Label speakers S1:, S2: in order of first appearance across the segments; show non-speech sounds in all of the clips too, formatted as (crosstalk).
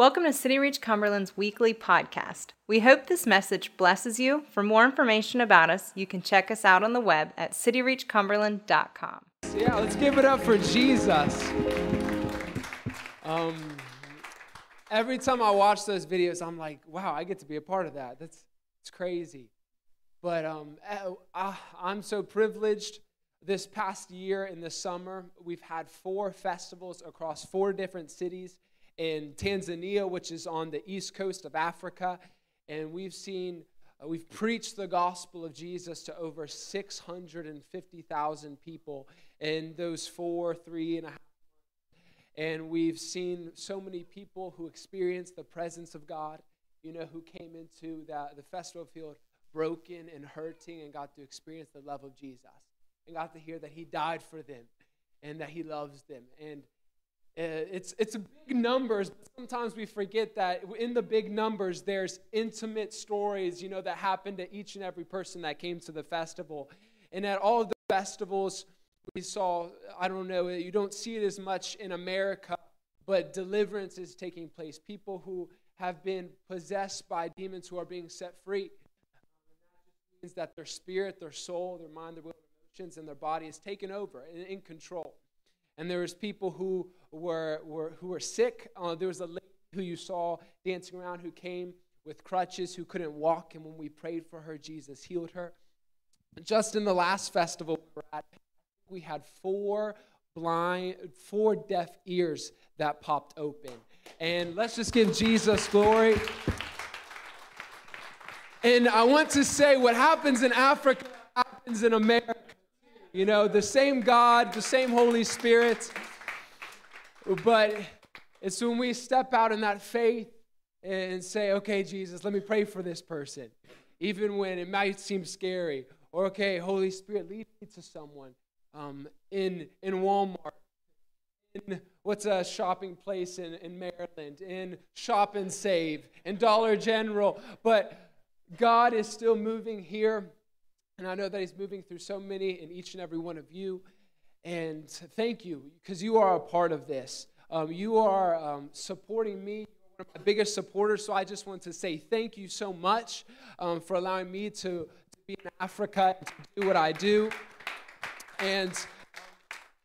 S1: Welcome to City Reach Cumberland's weekly podcast. We hope this message blesses you. For more information about us, you can check us out on the web at cityreachcumberland.com.
S2: Yeah, let's give it up for Jesus. Um, every time I watch those videos, I'm like, wow, I get to be a part of that. That's it's crazy. But um, uh, I'm so privileged. This past year in the summer, we've had four festivals across four different cities in Tanzania, which is on the east coast of Africa. And we've seen, uh, we've preached the gospel of Jesus to over 650,000 people in those four, three and a half and we've seen so many people who experienced the presence of God, you know, who came into the, the festival field broken and hurting and got to experience the love of Jesus and got to hear that He died for them and that He loves them. And Uh, it's, it's big numbers, but sometimes we forget that in the big numbers, there's intimate stories, you know, that happened to each and every person that came to the festival. And at all the festivals, we saw, I don't know, you don't see it as much in America, but deliverance is taking place. People who have been possessed by demons who are being set free. Um, that means that their spirit, their soul, their mind, their will, their emotions, and their body is taken over and in control. And there was people who were, were who were sick. Uh, there was a lady who you saw dancing around who came with crutches, who couldn't walk, and when we prayed for her, Jesus healed her. Just in the last festival we were at, we had four blind, four deaf ears that popped open. And let's just give Jesus glory. And I want to say what happens in Africa happens in America. You know, the same God, the same Holy Spirit. But it's when we step out in that faith and say, okay, Jesus, let me pray for this person, even when it might seem scary. Or, okay, Holy Spirit, lead me to someone um, in, in Walmart, in what's a shopping place in, in Maryland, in Shop and Save, in Dollar General. But God is still moving here. And I know that He's moving through so many in each and every one of you. And thank you, because you are a part of this. Um, you are um, supporting me one of my biggest supporters. So I just want to say thank you so much um, for allowing me to, to, be in Africa and to do what I do. And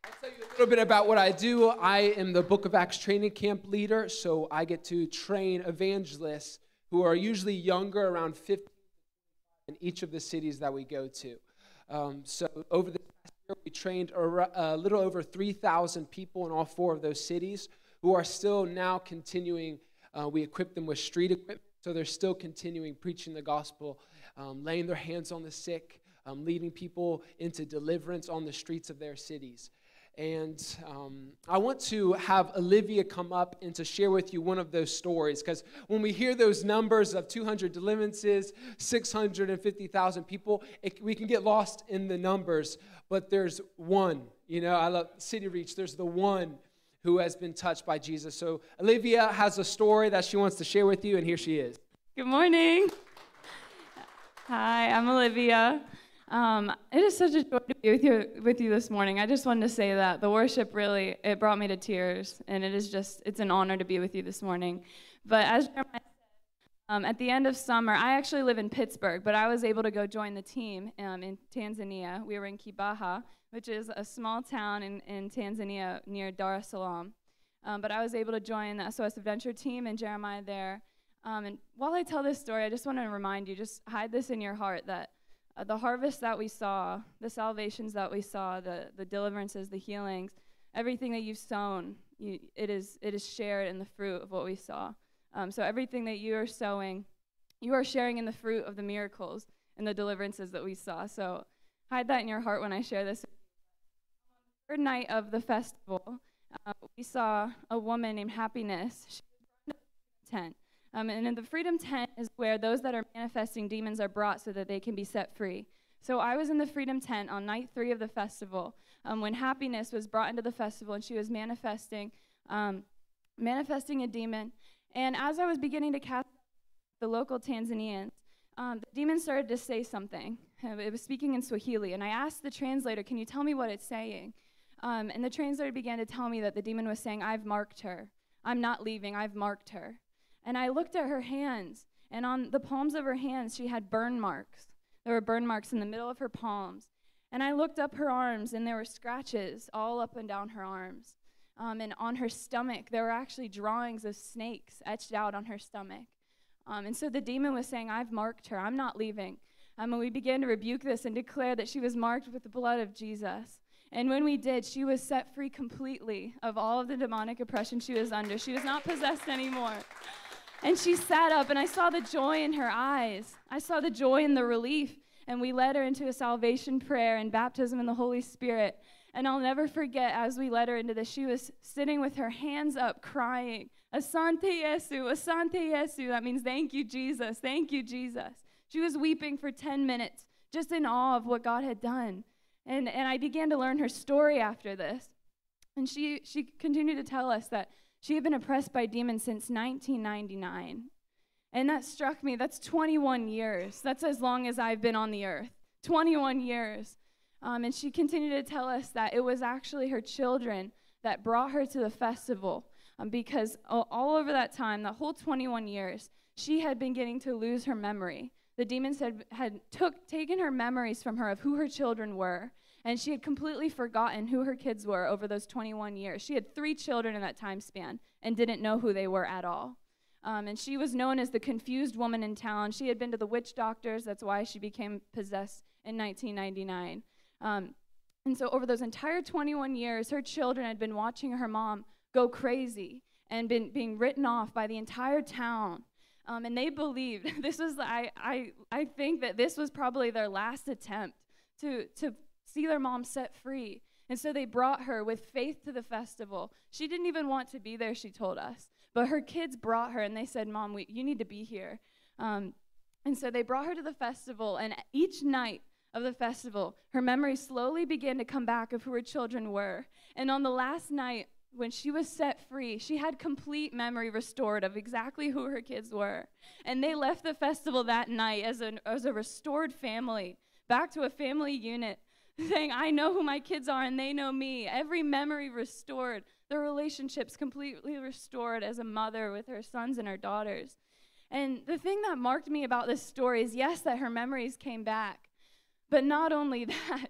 S2: I'll tell you a little bit about what I do. I am the Book of Acts training camp leader, so I get to train evangelists who are usually younger, around 50, in each of the cities that we go to. Um, so over the past year, we trained a, little over 3,000 people in all four of those cities who are still now continuing. Uh, we equip them with street equipment, so they're still continuing preaching the gospel, um, laying their hands on the sick, um, leading people into deliverance on the streets of their cities. And um, I want to have Olivia come up and to share with you one of those stories. Because when we hear those numbers of 200 deliverances, 650,000 people, it, we can get lost in the numbers. But there's one, you know, I love City Reach, there's the one who has been touched by Jesus. So Olivia has a story that she wants to share with you, and here she is.
S3: Good morning. Hi, I'm Olivia. Um, it is such a joy to be with you, with you this morning. I just wanted to say that the worship really it brought me to tears, and it is just it's an honor to be with you this morning. But as Jeremiah um, at the end of summer, I actually live in Pittsburgh, but I was able to go join the team um, in Tanzania. We were in Kibaha, which is a small town in, in Tanzania near Dar es Salaam. Um, but I was able to join the SOS Adventure team and Jeremiah there. Um, and while I tell this story, I just want to remind you just hide this in your heart that uh, the harvest that we saw, the salvations that we saw, the, the deliverances, the healings, everything that you've sown, you, it, is, it is shared in the fruit of what we saw. Um, so everything that you are sowing, you are sharing in the fruit of the miracles and the deliverances that we saw. So hide that in your heart when I share this. Third night of the festival, uh, we saw a woman named Happiness. She was tent. Um, and in the freedom tent is where those that are manifesting demons are brought so that they can be set free. So I was in the freedom tent on night three of the festival um, when happiness was brought into the festival and she was manifesting, um, manifesting a demon. And as I was beginning to cast the local Tanzanians, um, the demon started to say something. It was speaking in Swahili, and I asked the translator, "Can you tell me what it's saying?" Um, and the translator began to tell me that the demon was saying, "I've marked her. I'm not leaving. I've marked her." And I looked at her hands, and on the palms of her hands, she had burn marks. There were burn marks in the middle of her palms. And I looked up her arms, and there were scratches all up and down her arms. Um, and on her stomach, there were actually drawings of snakes etched out on her stomach. Um, and so the demon was saying, I've marked her, I'm not leaving. Um, and we began to rebuke this and declare that she was marked with the blood of Jesus. And when we did, she was set free completely of all of the demonic oppression she was under. She was not possessed anymore. And she sat up, and I saw the joy in her eyes. I saw the joy and the relief. And we led her into a salvation prayer and baptism in the Holy Spirit. And I'll never forget as we led her into this, she was sitting with her hands up, crying, Asante Yesu, Asante Yesu. That means thank you, Jesus, thank you, Jesus. She was weeping for 10 minutes, just in awe of what God had done. And, and I began to learn her story after this. And she, she continued to tell us that she had been oppressed by demons since 1999. And that struck me. That's 21 years. That's as long as I've been on the earth. 21 years. Um, and she continued to tell us that it was actually her children that brought her to the festival um, because all, over that time, the whole 21 years, she had been getting to lose her memory. The demons had, had took, taken her memories from her of who her children were, and she had completely forgotten who her kids were over those 21 years. She had three children in that time span and didn't know who they were at all. Um, and she was known as the confused woman in town. She had been to the witch doctors. That's why she became possessed in 1999. Um, and so, over those entire 21 years, her children had been watching her mom go crazy and been being written off by the entire town. Um, and they believed (laughs) this was, I, I, I think that this was probably their last attempt to, to see their mom set free. And so they brought her with faith to the festival. She didn't even want to be there, she told us. But her kids brought her and they said, Mom, we, you need to be here. Um, and so they brought her to the festival, and each night, of the festival, her memory slowly began to come back of who her children were. And on the last night, when she was set free, she had complete memory restored of exactly who her kids were. And they left the festival that night as, an, as a restored family, back to a family unit, (laughs) saying, I know who my kids are and they know me. Every memory restored, the relationships completely restored as a mother with her sons and her daughters. And the thing that marked me about this story is yes, that her memories came back, but not only (laughs) that,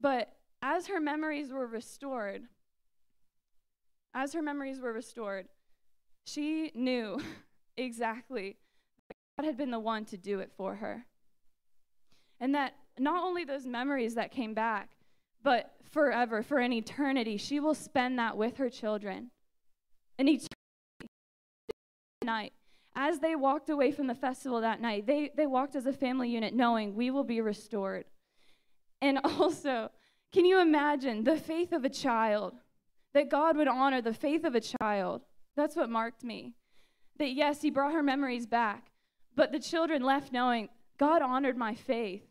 S3: but as her memories were restored, as her memories were restored, she knew (laughs) exactly that God had been the one to do it for her. And that not only those memories that came back, but forever, for an eternity, she will spend that with her children. An eternity night as they walked away from the festival that night, they, they walked as a family unit knowing we will be restored. And (laughs) also, can you imagine the faith of a child? That God would honor the faith of a child. That's what marked me. That yes, He brought her memories back, but the children left knowing God honored my faith.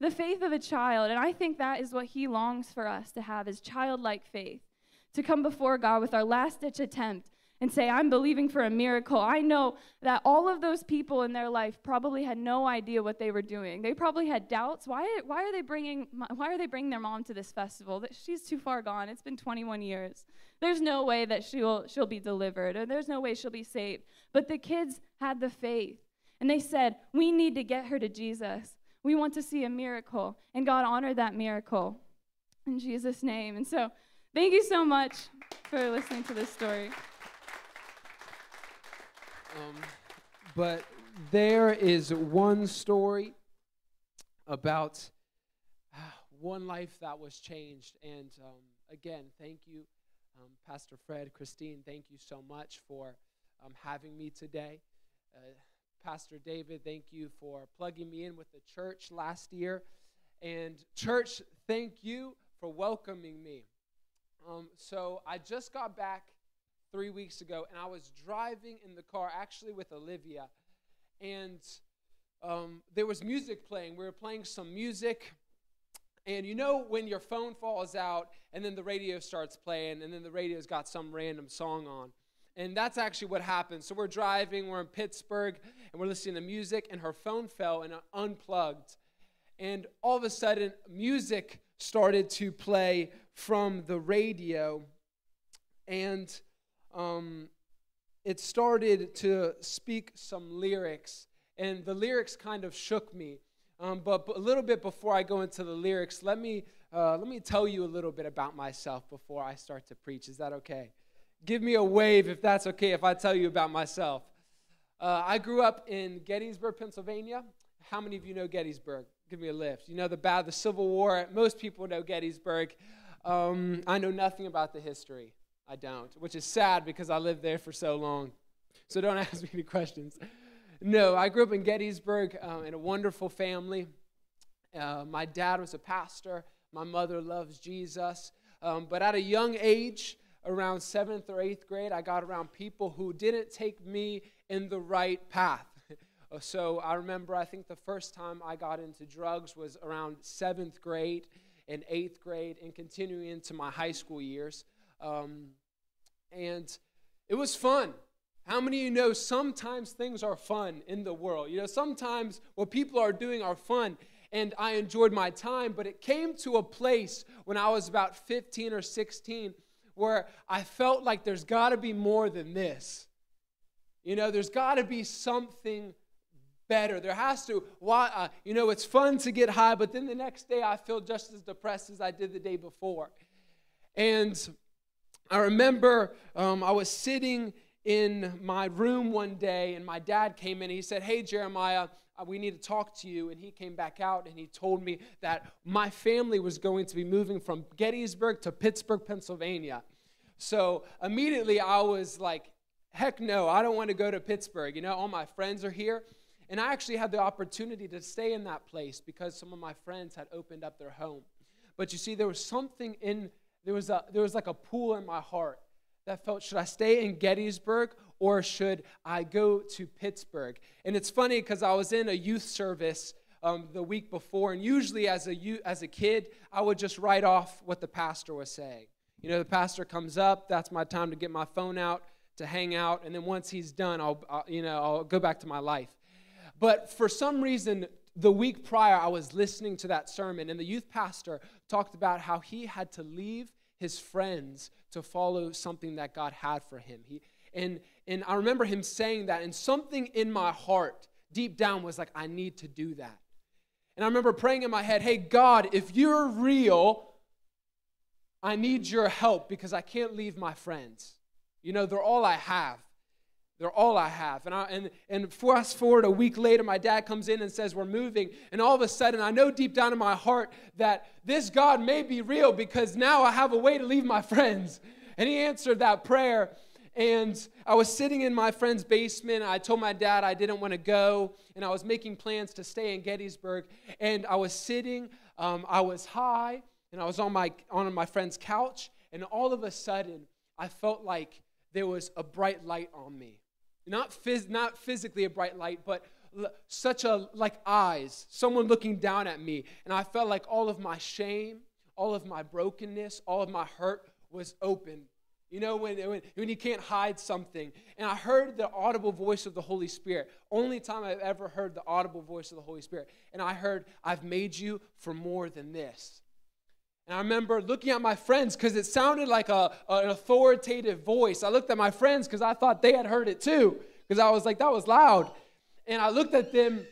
S3: The faith of a child. And I think that is what He longs for us to have is childlike faith. To come before God with our last ditch attempt and say, I'm believing for a miracle. I know that all of those people in their life probably had no idea what they were doing. They probably had doubts. Why, why, are, they bringing, why are they bringing their mom to this festival? That she's too far gone. It's been 21 years. There's no way that she'll, she'll be delivered, or there's no way she'll be saved. But the kids had the faith, and they said, We need to get her to Jesus. We want to see a miracle. And God honored that miracle in Jesus' name. And so, thank you so much for listening to this story.
S2: Um, but there is one story about ah, one life that was changed. And um, again, thank you, um, Pastor Fred, Christine, thank you so much for um, having me today. Uh, Pastor David, thank you for plugging me in with the church last year. And, church, thank you for welcoming me. Um, so, I just got back three weeks ago, and I was driving in the car, actually with Olivia, and um, there was music playing. We were playing some music. And you know when your phone falls out and then the radio starts playing and then the radio's got some random song on. And that's actually what happened. So we're driving, we're in Pittsburgh, and we're listening to music, and her phone fell and unplugged. And all of a sudden, music started to play from the radio. And um, it started to speak some lyrics, and the lyrics kind of shook me. Um, but, a little bit before I go into the lyrics, let me, uh, let me tell you a little bit about myself before I start to preach. Is that okay? Give me a wave if that's okay if I tell you about myself. Uh, I grew up in Gettysburg, Pennsylvania. How many of you know Gettysburg? Give me a lift. You know the bad, the Civil War. Most people know Gettysburg. Um, I know nothing about the history. I don't, which is sad because I lived there for so long. So don't (laughs) ask me any questions. No, I grew up in Gettysburg uh, in a wonderful family. Uh, my dad was a pastor. My mother loves Jesus. Um, but at a young age, around seventh or eighth grade, I got around people who didn't take me in the right path. (laughs) so I remember, I think the first time I got into drugs was around seventh grade and eighth grade and continuing into my high school years. Um, and it was fun. How many of you know sometimes things are fun in the world? You know, sometimes what people are doing are fun, and I enjoyed my time, but it came to a place when I was about 15 or 16 where I felt like there's got to be more than this. You know, there's got to be something better. There has to, why, uh, you know, it's fun to get high, but then the next day I feel just as depressed as I did the day before. And I remember um, I was sitting in my room one day, and my dad came in he said, Hey, Jeremiah, uh, we need to talk to you. And he came back out and he told me that my family was going to be moving from Gettysburg to Pittsburgh, Pennsylvania. So immediately I was like, Heck no, I don't want to go to Pittsburgh. You know, all my friends are here. And I actually had the opportunity to stay in that place because some of my friends had opened up their home. But you see, there was something in, there was, a, there was like a pool in my heart that felt, should I stay in Gettysburg or should I go to Pittsburgh? And it's funny because I was in a youth service um, the week before, and usually as a, as a kid, I would just write off what the pastor was saying. You know, the pastor comes up, that's my time to get my phone out, to hang out, and then once he's done, I'll, I'll you know, I'll go back to my life. But for some reason, the week prior, I was listening to that sermon, and the youth pastor talked about how he had to leave his friends to follow something that God had for him. He, and, and I remember him saying that, and something in my heart, deep down, was like, I need to do that. And I remember praying in my head, hey, God, if you're real, I need your help because I can't leave my friends. You know, they're all I have. They're all I have. And, I, and, and fast forward a week later, my dad comes in and says, We're moving. And all of a sudden, I know deep down in my heart that this God may be real because now I have a way to leave my friends. And he answered that prayer. And I was sitting in my friend's basement. I told my dad I didn't want to go. And I was making plans to stay in Gettysburg. And I was sitting, um, I was high, and I was on my, on my friend's couch. And all of a sudden, I felt like there was a bright light on me not, phys- not physically a bright light, but l- such a, like eyes, someone looking down at me. And I felt like all of my shame, all of my brokenness, all of my hurt was open. You know, when, when, when you can't hide something. And I heard the audible voice of the Holy Spirit. Only time I've ever heard the audible voice of the Holy Spirit. And I heard, I've made you for more than this. And I remember looking at my friends because it sounded like a, an authoritative voice. I looked at my friends because I thought they had heard it too, because I was like, that was loud. And I looked at them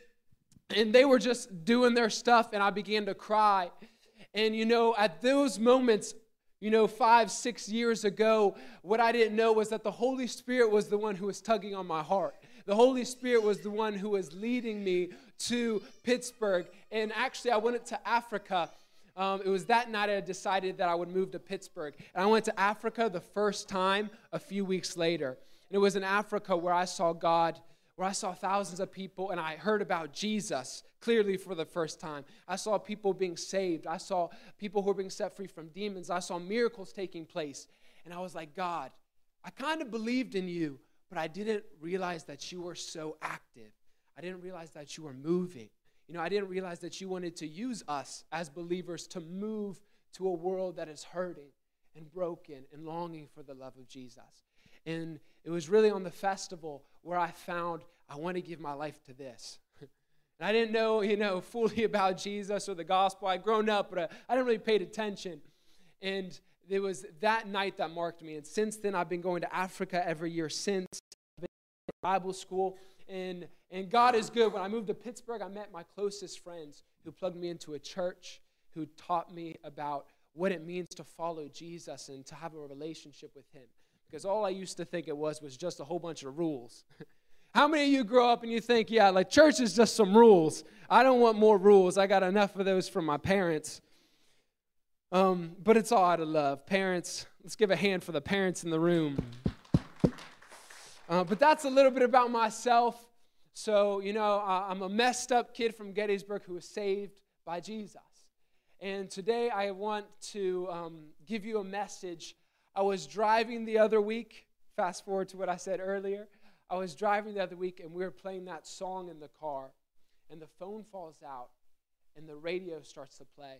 S2: and they were just doing their stuff, and I began to cry. And you know, at those moments, you know, five, six years ago, what I didn't know was that the Holy Spirit was the one who was tugging on my heart. The Holy Spirit was the one who was leading me to Pittsburgh. And actually, I went to Africa um, it was that night I decided that I would move to Pittsburgh. And I went to Africa the first time a few weeks later. And it was in Africa where I saw God, where I saw thousands of people, and I heard about Jesus clearly for the first time. I saw people being saved. I saw people who were being set free from demons. I saw miracles taking place. And I was like, God, I kind of believed in you, but I didn't realize that you were so active. I didn't realize that you were moving. You know, I didn't realize that you wanted to use us as believers to move to a world that is hurting and broken and longing for the love of Jesus. And it was really on the festival where I found I want to give my life to this. and (laughs) I didn't know, you know, (laughs) fully about Jesus or the gospel. I'd grown up, but I, I didn't really pay attention. And it was that night that marked me. And since then, I've been going to Africa every year since. Bible school. And, and God is good. When I moved to Pittsburgh, I met my closest friends who plugged me into a church, who taught me about what it means to follow Jesus and to have a relationship with Him. Because all I used to think it was was just a whole bunch of rules. (laughs) How many of you grow up and you think, yeah, like church is just some rules? I don't want more rules. I got enough of those from my parents. Um, but it's all out of love. Parents, let's give a hand for the parents in the room. Uh, but that's a little bit about myself. So, you know, I'm a messed up kid from Gettysburg who was saved by Jesus. And today I want to um, give you a message. I was driving the other week, fast forward to what I said earlier. I was driving the other week and we were playing that song in the car, and the phone falls out and the radio starts to play.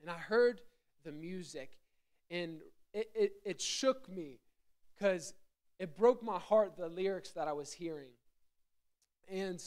S2: And I heard the music, and it, it, it shook me because it broke my heart, the lyrics that I was hearing. And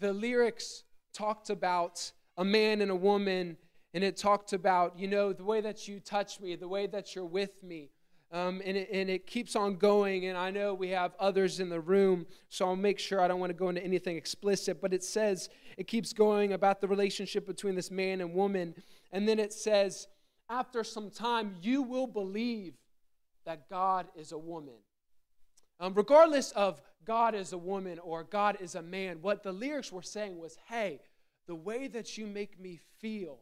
S2: the lyrics talked about a man and a woman, and it talked about, you know, the way that you touch me, the way that you're with me. Um, and, it, and it keeps on going. And I know we have others in the room, so I'll make sure I don't want to go into anything explicit. But it says, it keeps going about the relationship between this man and woman. And then it says, after some time, you will believe that God is a woman. Um, regardless of God is a woman or God is a man, what the lyrics were saying was, hey, the way that you make me feel,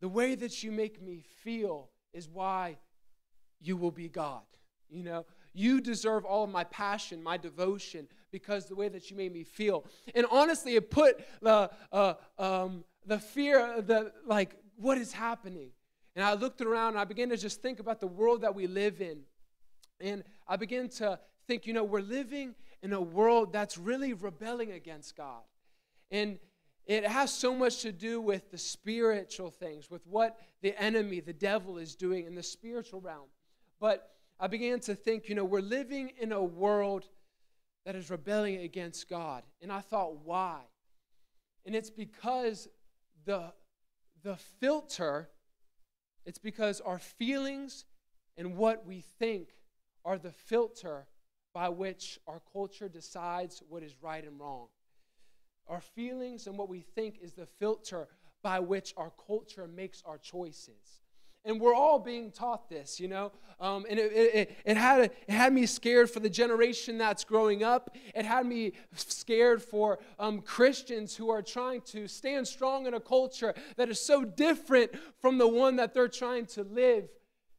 S2: the way that you make me feel is why you will be God. You know, you deserve all of my passion, my devotion, because the way that you made me feel. And honestly, it put the, uh, um, the fear, the like, what is happening? And I looked around and I began to just think about the world that we live in. And I began to think, you know, we're living in a world that's really rebelling against God. And it has so much to do with the spiritual things, with what the enemy, the devil, is doing in the spiritual realm. But I began to think, you know, we're living in a world that is rebelling against God. And I thought, why? And it's because the, the filter, it's because our feelings and what we think are the filter by which our culture decides what is right and wrong. Our feelings and what we think is the filter by which our culture makes our choices. And we're all being taught this, you know. Um, and it, it, it, had, it had me scared for the generation that's growing up. It had me scared for um, Christians who are trying to stand strong in a culture that is so different from the one that they're trying to live.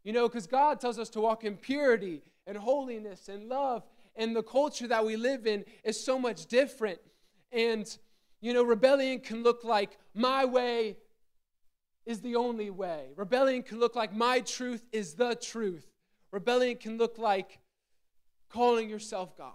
S2: You know, because God tells us to walk in purity and holiness and love. And the culture that we live in is so much different. And, you know, rebellion can look like my way is the only way. Rebellion can look like my truth is the truth. Rebellion can look like calling yourself God.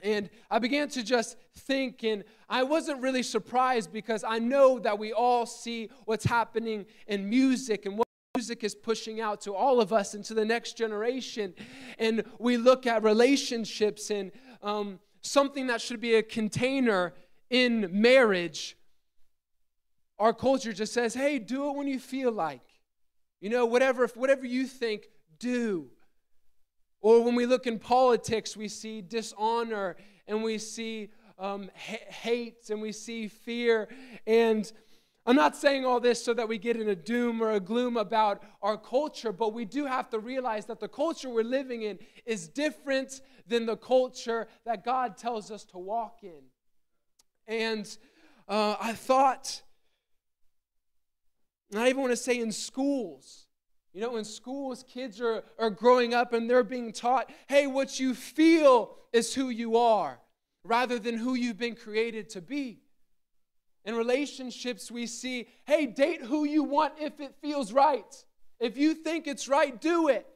S2: And I began to just think, and I wasn't really surprised because I know that we all see what's happening in music and what music is pushing out to all of us and to the next generation. And we look at relationships and um, something that should be a container in marriage, our culture just says, hey, do it when you feel like. You know, whatever, whatever you think, do. Or when we look in politics, we see dishonor and we see um, hate and we see fear. And I'm not saying all this so that we get in a doom or a gloom about our culture, but we do have to realize that the culture we're living in is different than the culture that God tells us to walk in. And uh, I thought, I even want to say in schools, you know, in schools, kids are, are growing up and they're being taught, hey, what you feel is who you are, rather than who you've been created to be. In relationships, we see, hey, date who you want if it feels right. If you think it's right, do it.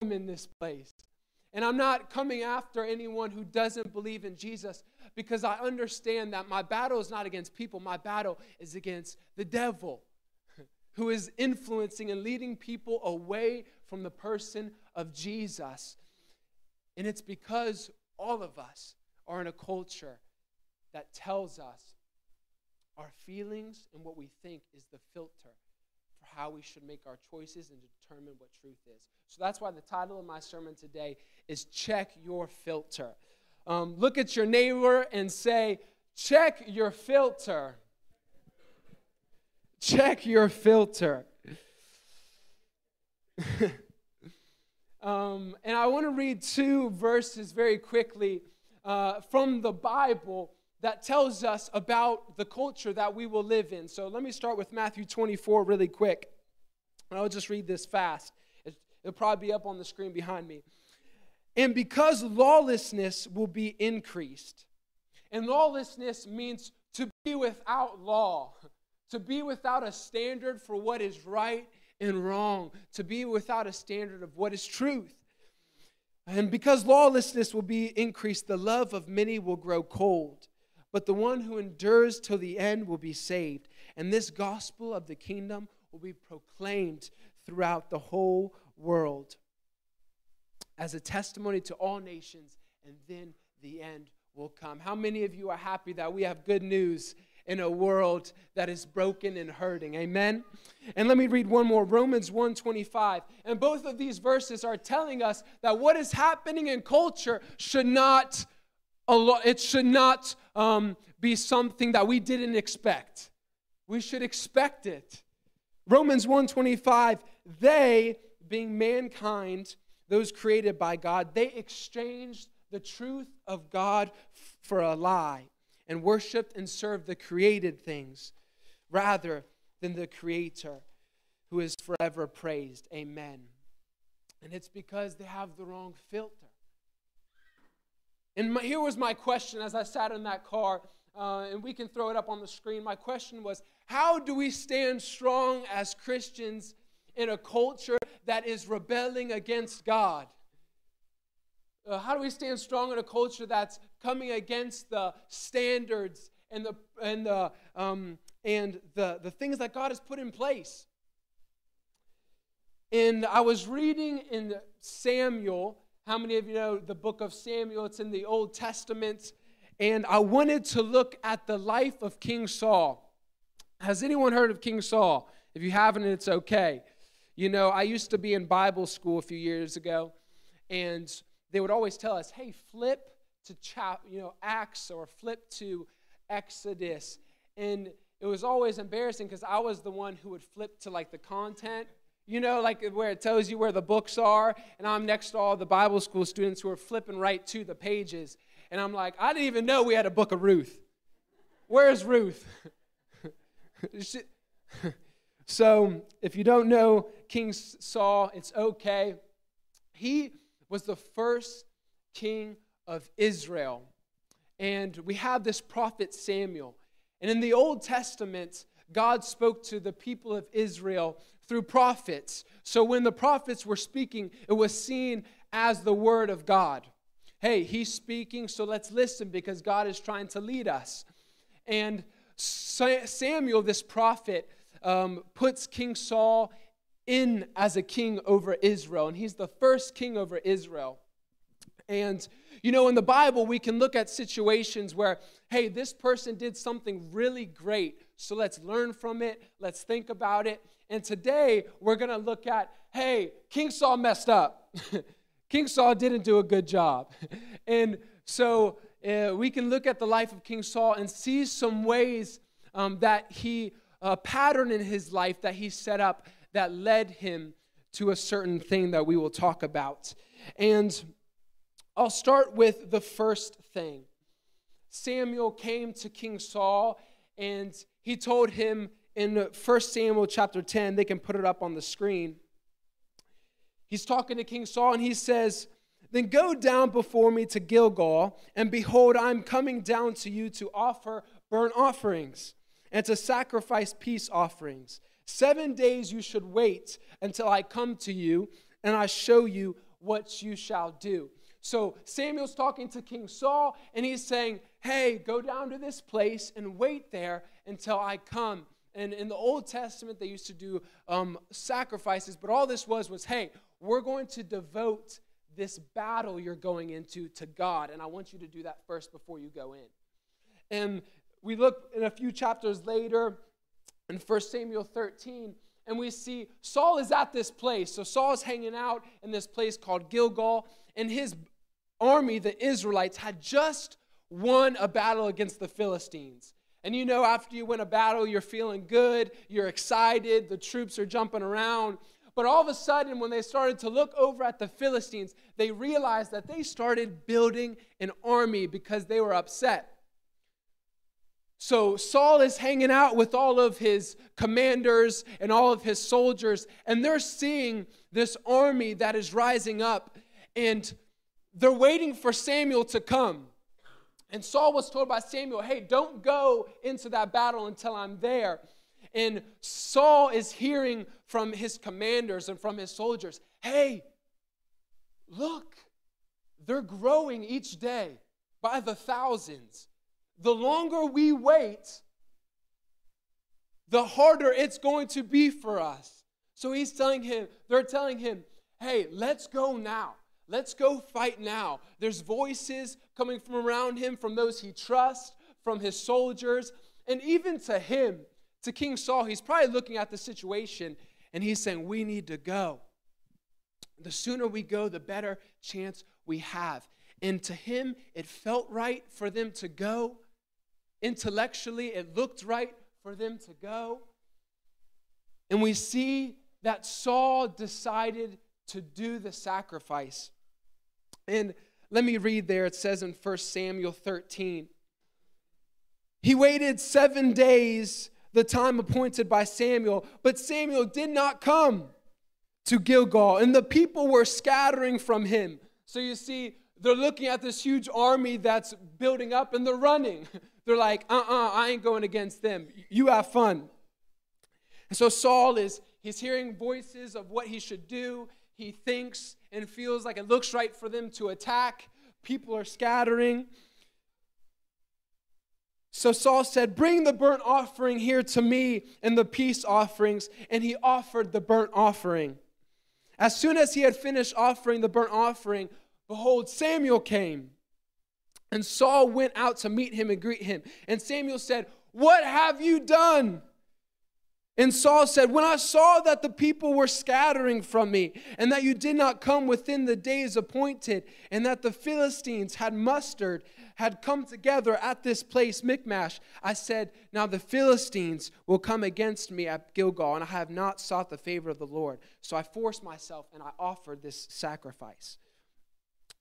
S2: I'm in this place. And I'm not coming after anyone who doesn't believe in Jesus because I understand that my battle is not against people, my battle is against the devil who is influencing and leading people away from the person of Jesus. And it's because all of us are in a culture that tells us our feelings and what we think is the filter for how we should make our choices and determine what truth is. So that's why the title of my sermon today is Check Your Filter. Um, look at your neighbor and say, Check your filter. Check your filter. (laughs) um, and I want to read two verses very quickly uh, from the Bible that tells us about the culture that we will live in. So let me start with Matthew 24 really quick. And I'll just read this fast. It'll probably be up on the screen behind me. And because lawlessness will be increased, and lawlessness means to be without law, to be without a standard for what is right and wrong, to be without a standard of what is truth. And because lawlessness will be increased, the love of many will grow cold. But the one who endures till the end will be saved. And this gospel of the kingdom will be proclaimed throughout the whole world as a testimony to all nations, and then the end will come. How many of you are happy that we have good news in a world that is broken and hurting? Amen. And let me read one more, Romans 1:25. And both of these verses are telling us that what is happening in culture should not it should not um, be something that we didn't expect. We should expect it. Romans 1:25, they being mankind, those created by God, they exchanged the truth of God for a lie and worshiped and served the created things rather than the creator who is forever praised. Amen. And it's because they have the wrong filter. And my, here was my question as I sat in that car, uh, and we can throw it up on the screen. My question was How do we stand strong as Christians in a culture that is rebelling against God? Uh, how do we stand strong in a culture that's coming against the standards and the and the um, and the, the things that God has put in place? And I was reading in Samuel how many of you know the book of Samuel? It's in the Old Testament. And I wanted to look at the life of King Saul. Has anyone heard of King Saul? If you haven't, it's okay. You know, I used to be in Bible school a few years ago, and they would always tell us, hey, flip to chap, you know, Acts or flip to Exodus. And it was always embarrassing because I was the one who would flip to like the content you know, like where it tells you where the books are, and I'm next to all the Bible school students who are flipping right to the pages. And I'm like, I didn't even know we had a book of Ruth. Where's Ruth? (laughs) (laughs) so, if you don't know King Saul, it's okay. He was the first king of Israel. And we have this prophet Samuel. And in the Old Testament, God spoke to the people of Israel through prophets. So when the prophets were speaking, it was seen as the word of God. Hey, he's speaking, so let's listen because God is trying to lead us. And Samuel, this prophet, um, puts King Saul in as a king over Israel, and he's the first king over Israel. And you know, in the Bible, we can look at situations where, hey, this person did something really great, so let's learn from it, let's think about it. And today we're going to look at hey, King Saul messed up. (laughs) King Saul didn't do a good job. (laughs) And so uh, we can look at the life of King Saul and see some ways um, that he, a pattern in his life that he set up that led him to a certain thing that we will talk about. And I'll start with the first thing. Samuel came to King Saul and he told him in 1 Samuel chapter 10, they can put it up on the screen. He's talking to King Saul and he says, Then go down before me to Gilgal, and behold, I'm coming down to you to offer burnt offerings and to sacrifice peace offerings. Seven days you should wait until I come to you and I show you what you shall do. So Samuel's talking to King Saul and he's saying, Hey, go down to this place and wait there until I come and in the Old Testament, they used to do um, sacrifices, but all this was was, hey, we're going to devote this battle you're going into to God, and I want you to do that first before you go in. And we look in a few chapters later, in 1 Samuel 13, and we see Saul is at this place. So Saul is hanging out in this place called Gilgal, and his army, the Israelites, had just won a battle against the Philistines. And you know, after you win a battle, you're feeling good, you're excited, the troops are jumping around. But all of a sudden, when they started to look over at the Philistines, they realized that they started building an army because they were upset. So Saul is hanging out with all of his commanders and all of his soldiers, and they're seeing this army that is rising up, and they're waiting for Samuel to come. And Saul was told by Samuel, hey, don't go into that battle until I'm there. And Saul is hearing from his commanders and from his soldiers, hey, look, they're growing each day by the thousands the longer we wait, the harder it's going to be for us. So he's telling him, they're telling him, hey, let's go now. Let's go fight now. There's voices coming from around him, from those he trusts, from his soldiers, and even to him, to King Saul, he's probably looking at the situation and he's saying, We need to go. The sooner we go, the better chance we have. And to him, it felt right for them to go. Intellectually, it looked right for them to go. And we see that Saul decided to do the sacrifice. And let me read there. It says in 1 Samuel 13 He waited seven days, the time appointed by Samuel, but Samuel did not come to Gilgal, and the people were scattering from him. So you see, they're looking at this huge army that's building up and they're running. (laughs) They're like, uh uh-uh, uh I ain't going against them. You have fun. And so Saul is, he's hearing voices of what he should do. He thinks and feels like it looks right for them to attack. People are scattering. So Saul said, Bring the burnt offering here to me and the peace offerings. And he offered the burnt offering. As soon as he had finished offering the burnt offering, behold, Samuel came. And Saul went out to meet him and greet him. And Samuel said, What have you done? And Saul said, When I saw that the people were scattering from me, and that you did not come within the days appointed, and that the Philistines had mustered, had come together at this place, Michmash, I said, Now the Philistines will come against me at Gilgal, and I have not sought the favor of the Lord. So I forced myself and I offered this sacrifice.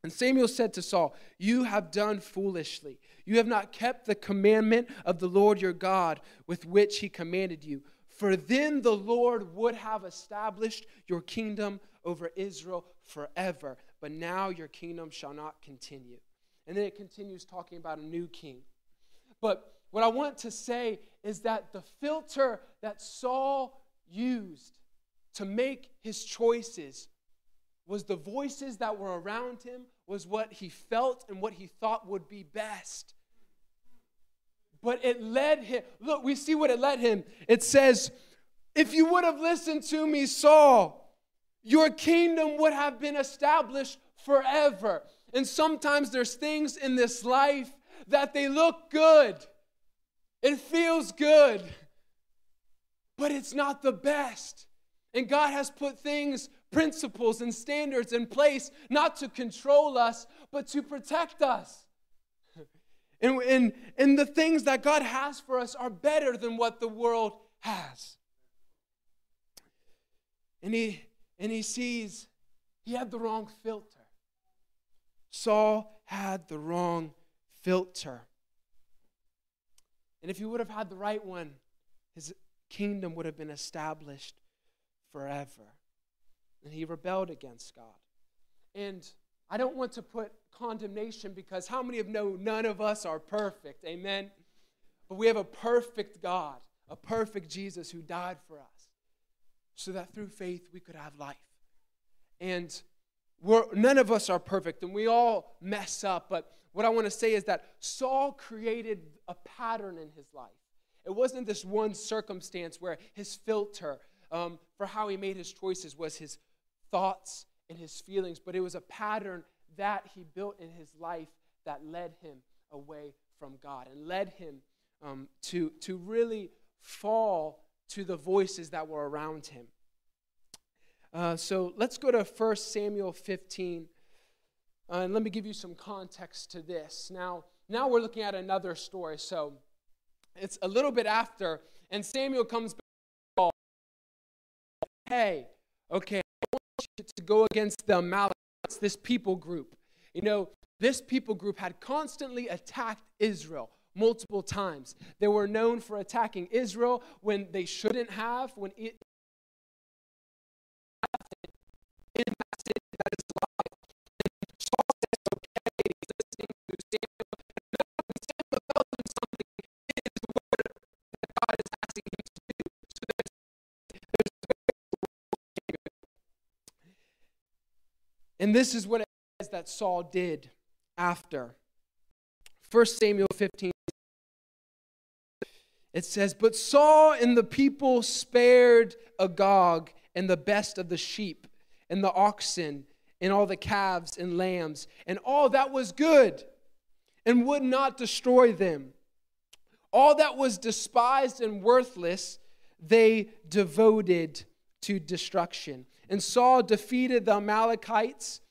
S2: And Samuel said to Saul, You have done foolishly. You have not kept the commandment of the Lord your God with which he commanded you. For then the Lord would have established your kingdom over Israel forever. But now your kingdom shall not continue. And then it continues talking about a new king. But what I want to say is that the filter that Saul used to make his choices was the voices that were around him, was what he felt and what he thought would be best. But it led him, look, we see what it led him. It says, If you would have listened to me, Saul, your kingdom would have been established forever. And sometimes there's things in this life that they look good, it feels good, but it's not the best. And God has put things principles and standards in place not to control us, but to protect us. (laughs) And, and, and the things that God has for us are better than what the world has. And he, and he sees he had the wrong filter. Saul had the wrong filter. And if he would have had the right one, his kingdom would have been established forever and he rebelled against God. And I don't want to put condemnation because how many of know none of us are perfect? Amen. But we have a perfect God, a perfect Jesus who died for us so that through faith we could have life. And we're, none of us are perfect and we all mess up. But what I want to say is that Saul created a pattern in his life. It wasn't this one circumstance where his filter um, for how he made his choices was his thoughts and his feelings, but it was a pattern that he built in his life that led him away from God and led him um, to, to really fall to the voices that were around him. Uh, so let's go to 1 Samuel 15. Uh, and let me give you some context to this. Now, now we're looking at another story. So it's a little bit after, and Samuel comes back. Hey, okay, to go against the Amalekites, this people group. You know, this people group had constantly attacked Israel multiple times. They were known for attacking Israel when they shouldn't have, when and this is what it says that Saul did after. 1 Samuel 15 it says, But Saul and the people spared Agag and the best of the sheep and the oxen and all the calves and lambs and all that was good and would not destroy them. All that was despised and worthless, they devoted to destruction. And Saul defeated the Amalekites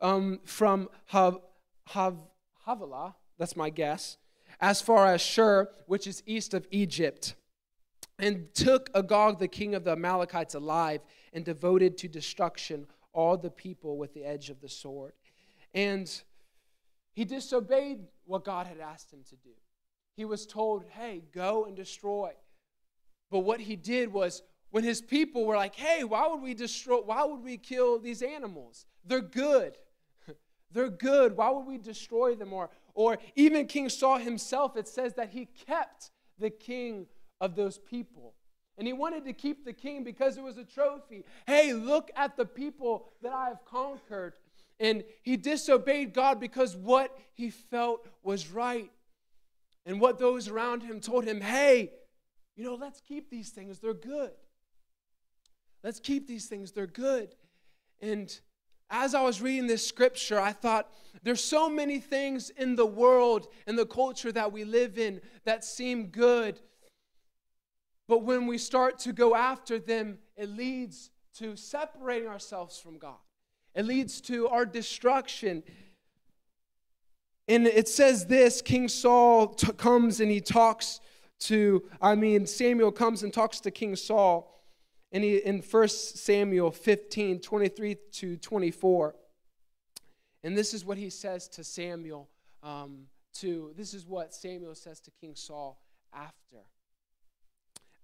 S2: um, from Hav- Hav- Havilah, that's my guess, as far as Shur, which is east of Egypt, and took Agag, the king of the Amalekites, alive and devoted to destruction all the people with the edge of the sword. And he disobeyed what God had asked him to do. He was told, hey, go and destroy. But what he did was, when his people were like, hey, why would we destroy, why would we kill these animals? They're good. (laughs) They're good. Why would we destroy them? Or, or even King Saul himself, it says that he kept the king of those people. And he wanted to keep the king because it was a trophy. Hey, look at the people that I have conquered. And he disobeyed God because what he felt was right. And what those around him told him, hey, you know, let's keep these things, they're good. Let's keep these things, they're good. And as I was reading this scripture, I thought there's so many things in the world and the culture that we live in that seem good. But when we start to go after them, it leads to separating ourselves from God. It leads to our destruction. And it says this King Saul t- comes and he talks to, I mean, Samuel comes and talks to King Saul in, in 1 Samuel 15 23 to 24. And this is what he says to Samuel. Um, to this is what Samuel says to King Saul after.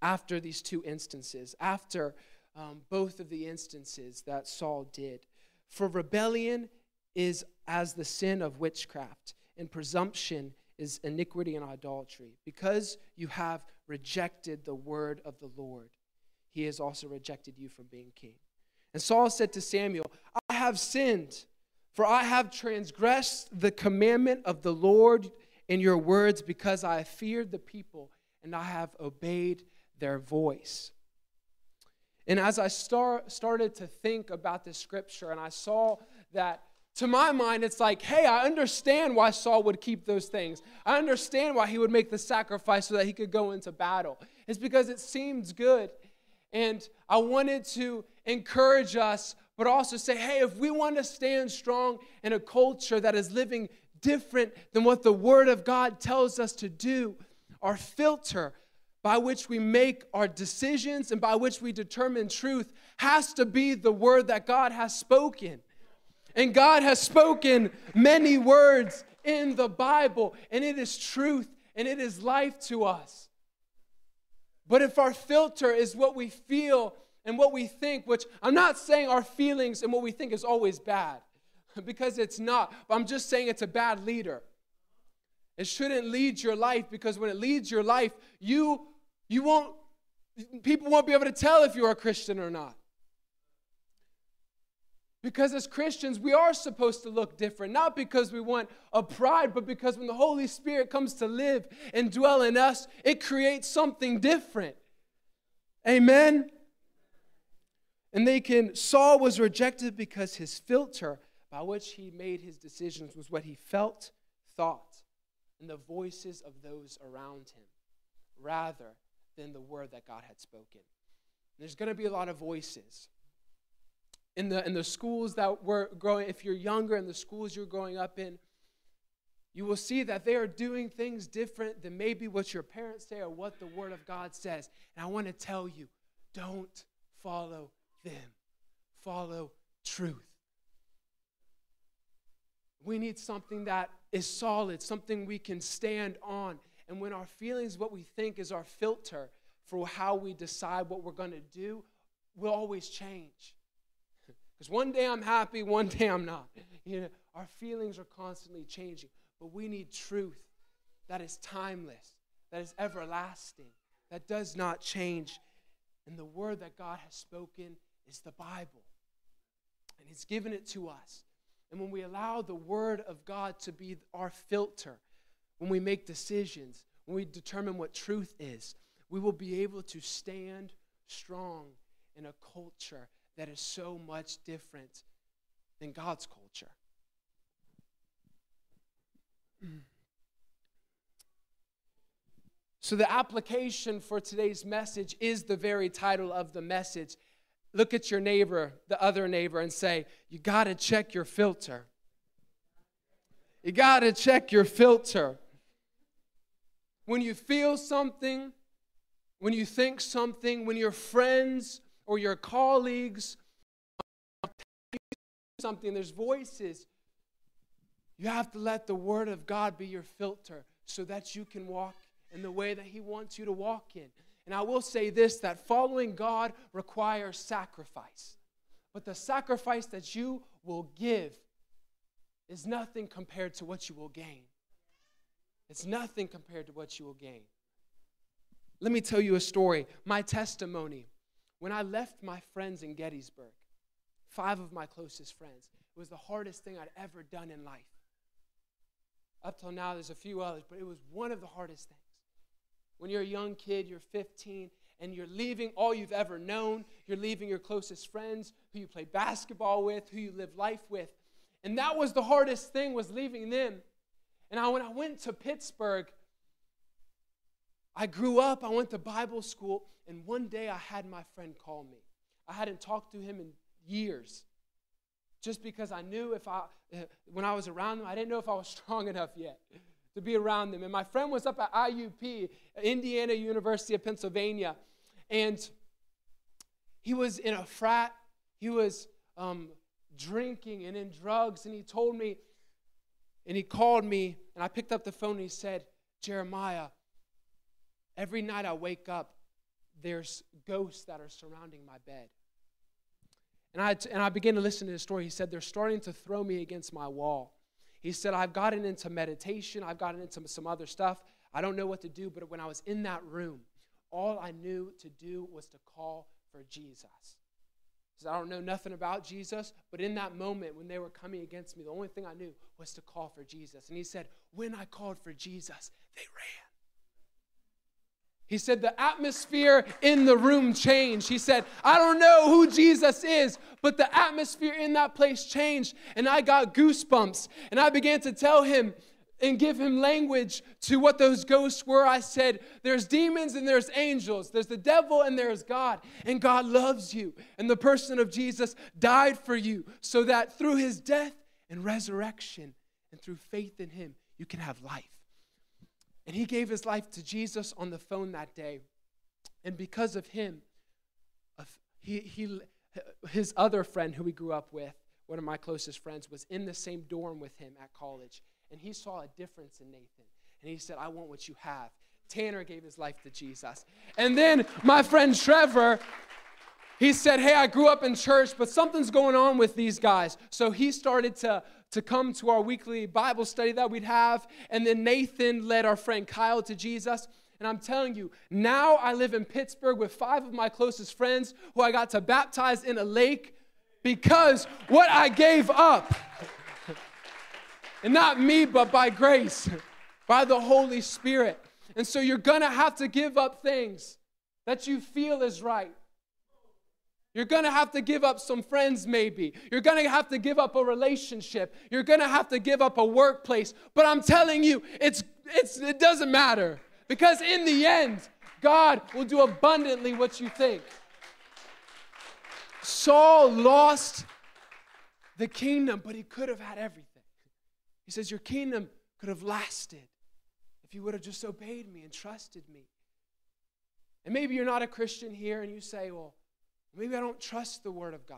S2: After these two instances, after um, both of the instances that Saul did. For rebellion is as the sin of witchcraft, and presumption is iniquity and idolatry. Because you have rejected the word of the Lord, he has also rejected you from being king. And Saul said to Samuel, I have sinned, for I have transgressed the commandment of the Lord in your words because I feared the people and I have obeyed their voice. And as I start, started to think about this scripture, and I saw that to my mind, it's like, hey, I understand why Saul would keep those things. I understand why he would make the sacrifice so that he could go into battle. It's because it seems good. And I wanted to encourage us, but also say, hey, if we want to stand strong in a culture that is living different than what the Word of God tells us to do, our filter by which we make our decisions and by which we determine truth has to be the Word that God has spoken. And God has spoken many words in the Bible, and it is truth and it is life to us. But if our filter is what we feel and what we think, which I'm not saying our feelings and what we think is always bad, (laughs) because it's not, I'm just saying it's a bad leader. It shouldn't lead your life because when it leads your life, you you won't people won't be able to tell if you're a Christian or not. Because as Christians, we are supposed to look different, not because we want a pride, but because when the Holy Spirit comes to live and dwell in us, it creates something different. Amen? And they can, Saul was rejected because his filter by which he made his decisions was what he felt, thought, and the voices of those around him, rather than the word that God had spoken. There's going to be a lot of voices. In the, in the schools that we're growing, if you're younger in the schools you're growing up in, you will see that they are doing things different than maybe what your parents say or what the Word of God says. And I want to tell you don't follow them, follow truth. We need something that is solid, something we can stand on. And when our feelings, what we think is our filter for how we decide what we're going to do, will always change. Because one day I'm happy, one day I'm not. You know, our feelings are constantly changing. But we need truth that is timeless, that is everlasting, that does not change. And the word that God has spoken is the Bible. And He's given it to us. And when we allow the word of God to be our filter, when we make decisions, when we determine what truth is, we will be able to stand strong in a culture that is so much different than God's culture. So, the application for today's message is the very title of the message. Look at your neighbor, the other neighbor, and say, You got to check your filter. You got to check your filter. When you feel something, when you think something, when your friends or your colleagues something, there's voices you have to let the Word of God be your filter so that you can walk in the way that He wants you to walk in. And I will say this that following God requires sacrifice. But the sacrifice that you will give is nothing compared to what you will gain. It's nothing compared to what you will gain. Let me tell you a story. My testimony. When I left my friends in Gettysburg, five of my closest friends, it was the hardest thing I'd ever done in life. Up till now, there's a few others, but it was one of the hardest things. When you're a young kid, you're 15, and you're leaving all you've ever known, you're leaving your closest friends, who you play basketball with, who you live life with. And that was the hardest thing, was leaving them. And I, when I went to Pittsburgh, I grew up, I went to Bible school, and one day I had my friend call me. I hadn't talked to him in years just because I knew if I, when I was around them, I didn't know if I was (laughs) strong enough yet to be around them. And my friend was up at IUP, Indiana University of Pennsylvania, and he was in a frat. He was um, drinking and in drugs, and he told me, and he called me, and I picked up the phone and he said, Jeremiah, every night I wake up, there's ghosts that are surrounding my bed. And I, and I began to listen to his story. He said, They're starting to throw me against my wall. He said, I've gotten into meditation, I've gotten into some other stuff. I don't know what to do, but when I was in that room, all I knew to do was to call for Jesus. Said, I don't know nothing about Jesus, but in that moment when they were coming against me, the only thing I knew was to call for Jesus. And he said, When I called for Jesus, they ran. He said the atmosphere in the room changed. He said, I don't know who Jesus is, but the atmosphere in that place changed. And I got goosebumps. And I began to tell him and give him language to what those ghosts were. I said, There's demons and there's angels, there's the devil and there's God. And God loves you. And the person of Jesus died for you so that through his death and resurrection and through faith in him, you can have life. And he gave his life to Jesus on the phone that day. And because of him, he, he, his other friend who he grew up with, one of my closest friends, was in the same dorm with him at college. And he saw a difference in Nathan. And he said, I want what you have. Tanner gave his life to Jesus. And then my friend Trevor, he said, Hey, I grew up in church, but something's going on with these guys. So he started to to come to our weekly Bible study that we'd have. And then Nathan led our friend Kyle to Jesus. And I'm telling you, now I live in Pittsburgh with five of my closest friends who I got to baptize in a lake because what I gave up, and not me, but by grace, by the Holy Spirit. And so you're gonna have to give up things that you feel is right you're gonna have to give up some friends, maybe. You're gonna have to give up a relationship. You're gonna have to give up a workplace. But I'm telling you, it's, it's, it doesn't matter. Because in the end, God will do abundantly what you think. Saul lost the kingdom, but he could have had everything. He says, Your kingdom could have lasted if you would have just obeyed me and trusted me. And maybe you're not a Christian here and you say, Well, maybe I don't trust the Word of God.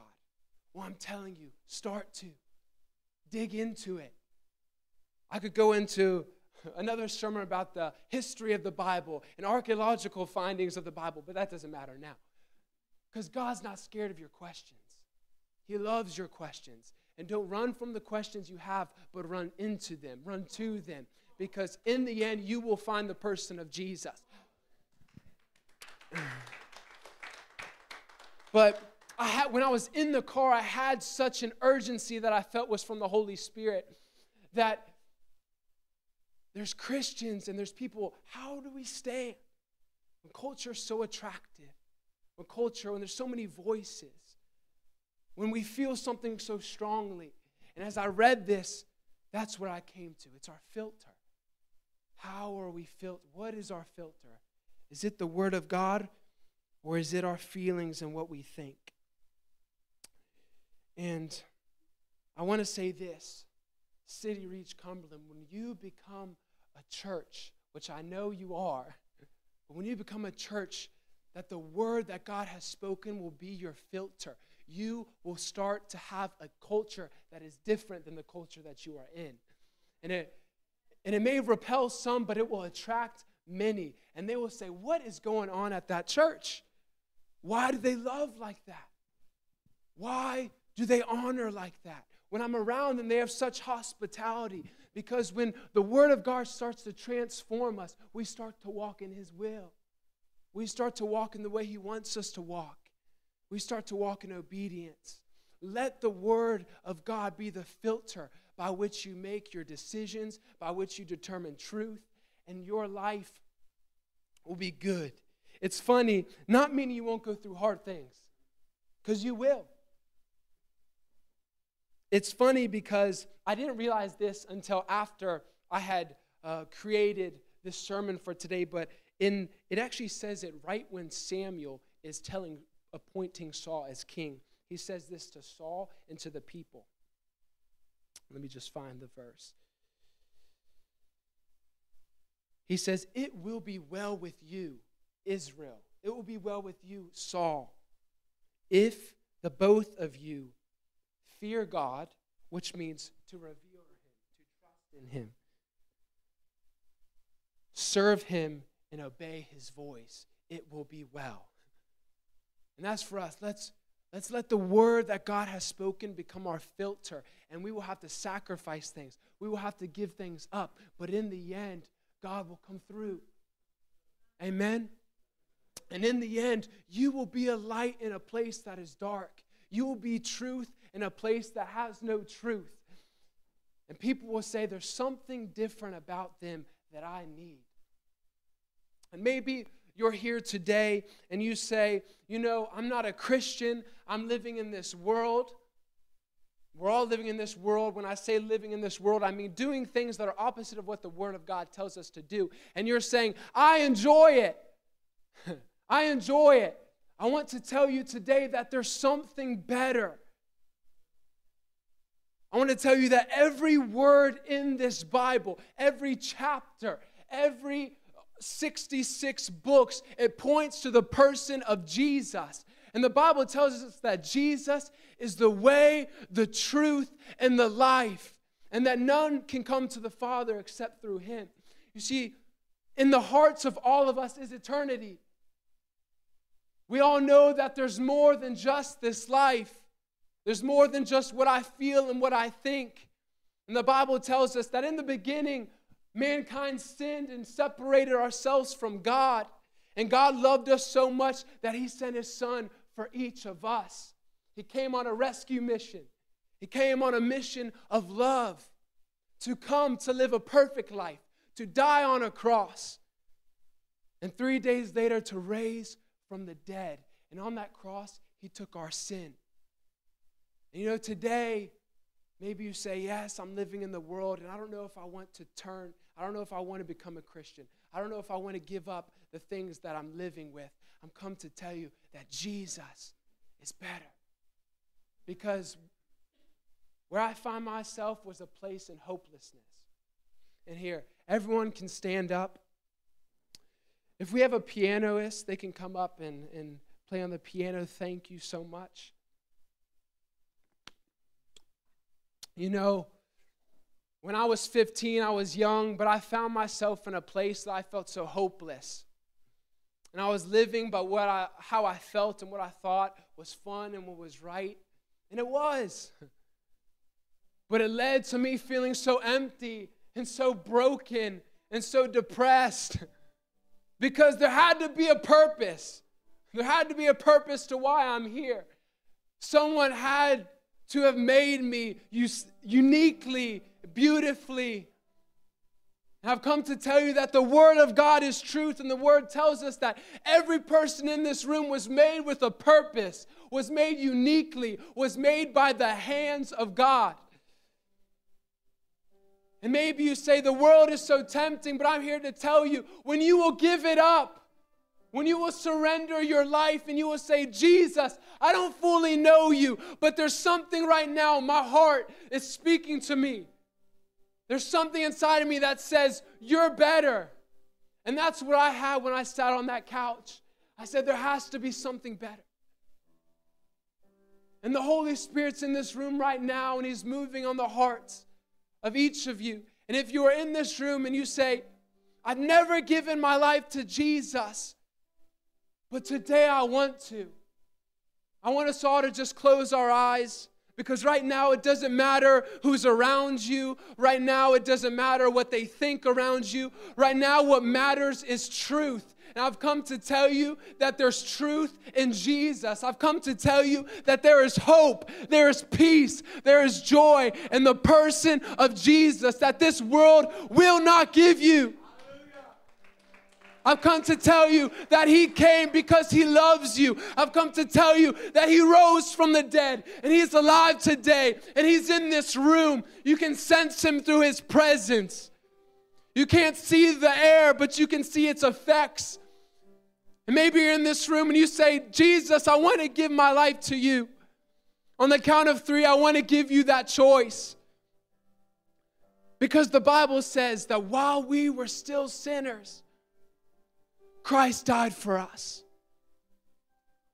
S2: Well, I'm telling you, start to dig into it. I could go into another sermon about the history of the Bible and archaeological findings of the Bible, but that doesn't matter now. Because God's not scared of your questions, He loves your questions. And don't run from the questions you have, but run into them, run to them. Because in the end, you will find the person of Jesus. But I had, when I was in the car, I had such an urgency that I felt was from the Holy Spirit that there's Christians and there's people. How do we stand when culture is so attractive? When culture, when there's so many voices, when we feel something so strongly. And as I read this, that's what I came to. It's our filter. How are we filtered? What is our filter? Is it the Word of God or is it our feelings and what we think? And I want to say this City Reach Cumberland, when you become a church, which I know you are, but when you become a church, that the word that God has spoken will be your filter. You will start to have a culture that is different than the culture that you are in. And it, and it may repel some, but it will attract many. And they will say, What is going on at that church? Why do they love like that? Why do they honor like that? When I'm around them, they have such hospitality. Because when the Word of God starts to transform us, we start to walk in His will. We start to walk in the way He wants us to walk. We start to walk in obedience. Let the Word of God be the filter by which you make your decisions, by which you determine truth, and your life will be good. It's funny, not meaning you won't go through hard things, because you will. It's funny because I didn't realize this until after I had uh, created this sermon for today, but in it actually says it right when Samuel is telling appointing Saul as king. He says this to Saul and to the people. Let me just find the verse. He says, It will be well with you, Israel. It will be well with you, Saul, if the both of you fear God, which means to revere Him, to trust in Him, serve Him, and obey His voice, it will be well. And that's for us. Let's, let's let the word that God has spoken become our filter, and we will have to sacrifice things. We will have to give things up. But in the end, God will come through. Amen. And in the end, you will be a light in a place that is dark. You will be truth in a place that has no truth. And people will say, There's something different about them that I need. And maybe you're here today and you say, You know, I'm not a Christian, I'm living in this world. We're all living in this world. When I say living in this world, I mean doing things that are opposite of what the Word of God tells us to do. And you're saying, I enjoy it. (laughs) I enjoy it. I want to tell you today that there's something better. I want to tell you that every word in this Bible, every chapter, every 66 books, it points to the person of Jesus. And the Bible tells us that Jesus is the way, the truth, and the life, and that none can come to the Father except through him. You see, in the hearts of all of us is eternity. We all know that there's more than just this life. There's more than just what I feel and what I think. And the Bible tells us that in the beginning, mankind sinned and separated ourselves from God. And God loved us so much that He sent His Son for each of us. He came on a rescue mission, He came on a mission of love to come to live a perfect life, to die on a cross, and three days later to raise from the dead. And on that cross, He took our sin. And you know, today, maybe you say, Yes, I'm living in the world, and I don't know if I want to turn. I don't know if I want to become a Christian. I don't know if I want to give up the things that I'm living with. I'm come to tell you that Jesus is better. Because where I find myself was a place in hopelessness. And here, everyone can stand up. If we have a pianist, they can come up and, and play on the piano. Thank you so much. You know, when I was 15, I was young, but I found myself in a place that I felt so hopeless. And I was living by what I, how I felt and what I thought was fun and what was right. And it was. (laughs) But it led to me feeling so empty and so broken and so depressed (laughs) because there had to be a purpose. There had to be a purpose to why I'm here. Someone had to have made me uniquely, beautifully. I've come to tell you that the Word of God is truth, and the Word tells us that every person in this room was made with a purpose, was made uniquely, was made by the hands of God. And maybe you say, The world is so tempting, but I'm here to tell you when you will give it up, when you will surrender your life and you will say, Jesus, I don't fully know you, but there's something right now, my heart is speaking to me. There's something inside of me that says, You're better. And that's what I had when I sat on that couch. I said, There has to be something better. And the Holy Spirit's in this room right now, and He's moving on the hearts of each of you. And if you are in this room and you say, I've never given my life to Jesus, but today I want to. I want us all to just close our eyes because right now it doesn't matter who's around you. Right now it doesn't matter what they think around you. Right now what matters is truth. And I've come to tell you that there's truth in Jesus. I've come to tell you that there is hope, there is peace, there is joy in the person of Jesus that this world will not give you. I've come to tell you that He came because He loves you. I've come to tell you that He rose from the dead and He's alive today and He's in this room. You can sense Him through His presence. You can't see the air, but you can see its effects. And maybe you're in this room and you say, Jesus, I want to give my life to you. On the count of three, I want to give you that choice. Because the Bible says that while we were still sinners, Christ died for us.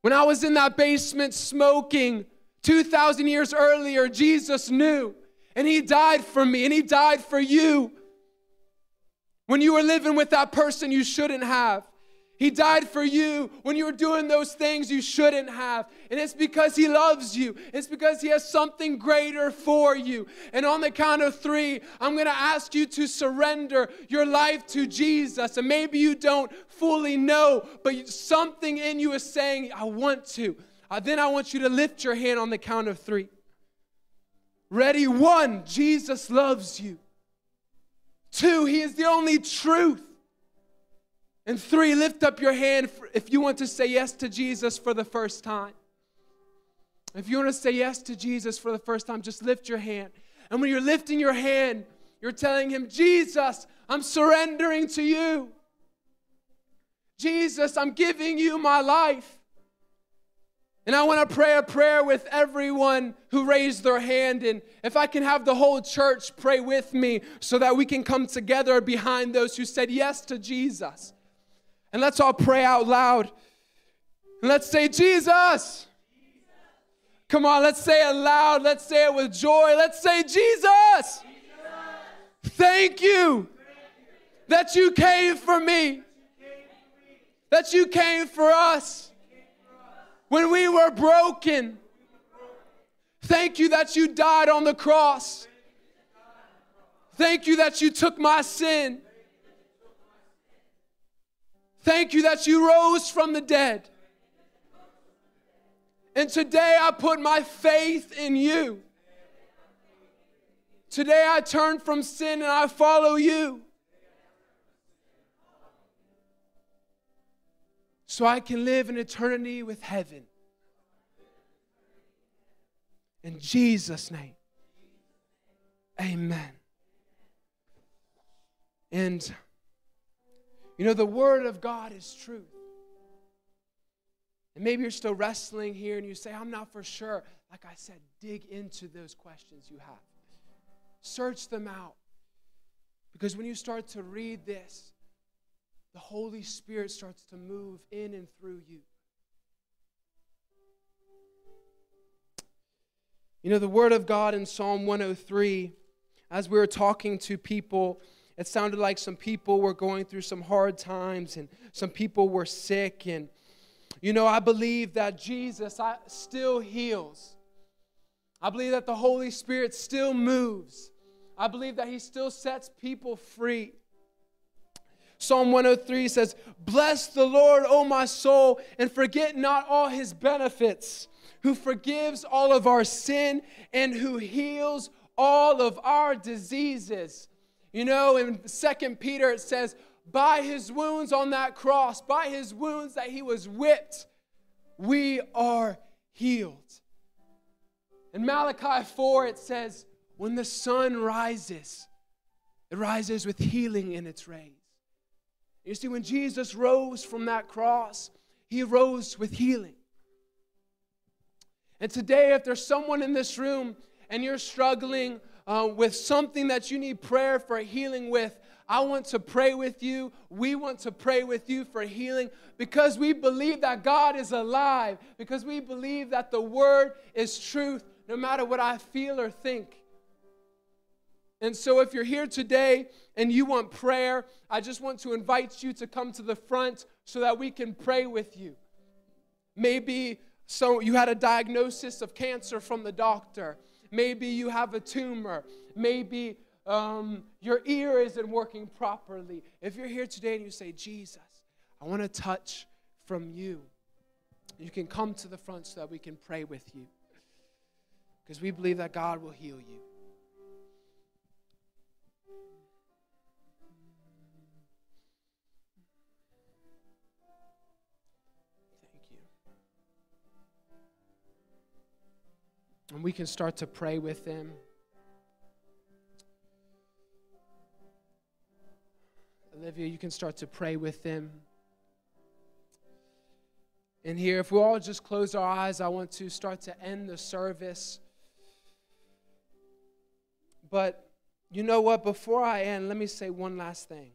S2: When I was in that basement smoking 2,000 years earlier, Jesus knew, and He died for me, and He died for you. When you were living with that person you shouldn't have, he died for you when you were doing those things you shouldn't have. And it's because He loves you, it's because He has something greater for you. And on the count of three, I'm going to ask you to surrender your life to Jesus. And maybe you don't fully know, but something in you is saying, I want to. Uh, then I want you to lift your hand on the count of three. Ready? One, Jesus loves you. Two, He is the only truth. And three, lift up your hand if you want to say yes to Jesus for the first time. If you want to say yes to Jesus for the first time, just lift your hand. And when you're lifting your hand, you're telling him, Jesus, I'm surrendering to you. Jesus, I'm giving you my life. And I want to pray a prayer with everyone who raised their hand. And if I can have the whole church pray with me so that we can come together behind those who said yes to Jesus. And let's all pray out loud. And let's say, Jesus. Come on, let's say it loud. Let's say it with joy. Let's say, Jesus. Thank you that you came for me, that you came for us when we were broken. Thank you that you died on the cross. Thank you that you took my sin. Thank you that you rose from the dead. And today I put my faith in you. Today I turn from sin and I follow you. So I can live in eternity with heaven. In Jesus' name. Amen. And you know, the Word of God is truth. And maybe you're still wrestling here and you say, I'm not for sure. like I said, dig into those questions you have. Search them out. Because when you start to read this, the Holy Spirit starts to move in and through you. You know, the Word of God in Psalm 103, as we were talking to people, it sounded like some people were going through some hard times and some people were sick. And, you know, I believe that Jesus still heals. I believe that the Holy Spirit still moves. I believe that He still sets people free. Psalm 103 says, Bless the Lord, O my soul, and forget not all His benefits who forgives all of our sin and who heals all of our diseases. You know, in Second Peter it says, by his wounds on that cross, by his wounds that he was whipped, we are healed. In Malachi 4, it says, when the sun rises, it rises with healing in its rays. You see, when Jesus rose from that cross, he rose with healing. And today, if there's someone in this room and you're struggling uh, with something that you need prayer for healing with, I want to pray with you. We want to pray with you for healing because we believe that God is alive, because we believe that the Word is truth, no matter what I feel or think. And so, if you're here today and you want prayer, I just want to invite you to come to the front so that we can pray with you. Maybe so you had a diagnosis of cancer from the doctor. Maybe you have a tumor. Maybe um, your ear isn't working properly. If you're here today and you say, Jesus, I want to touch from you, you can come to the front so that we can pray with you. Because we believe that God will heal you. And we can start to pray with them. Olivia, you can start to pray with them. And here, if we all just close our eyes, I want to start to end the service. But you know what? Before I end, let me say one last thing.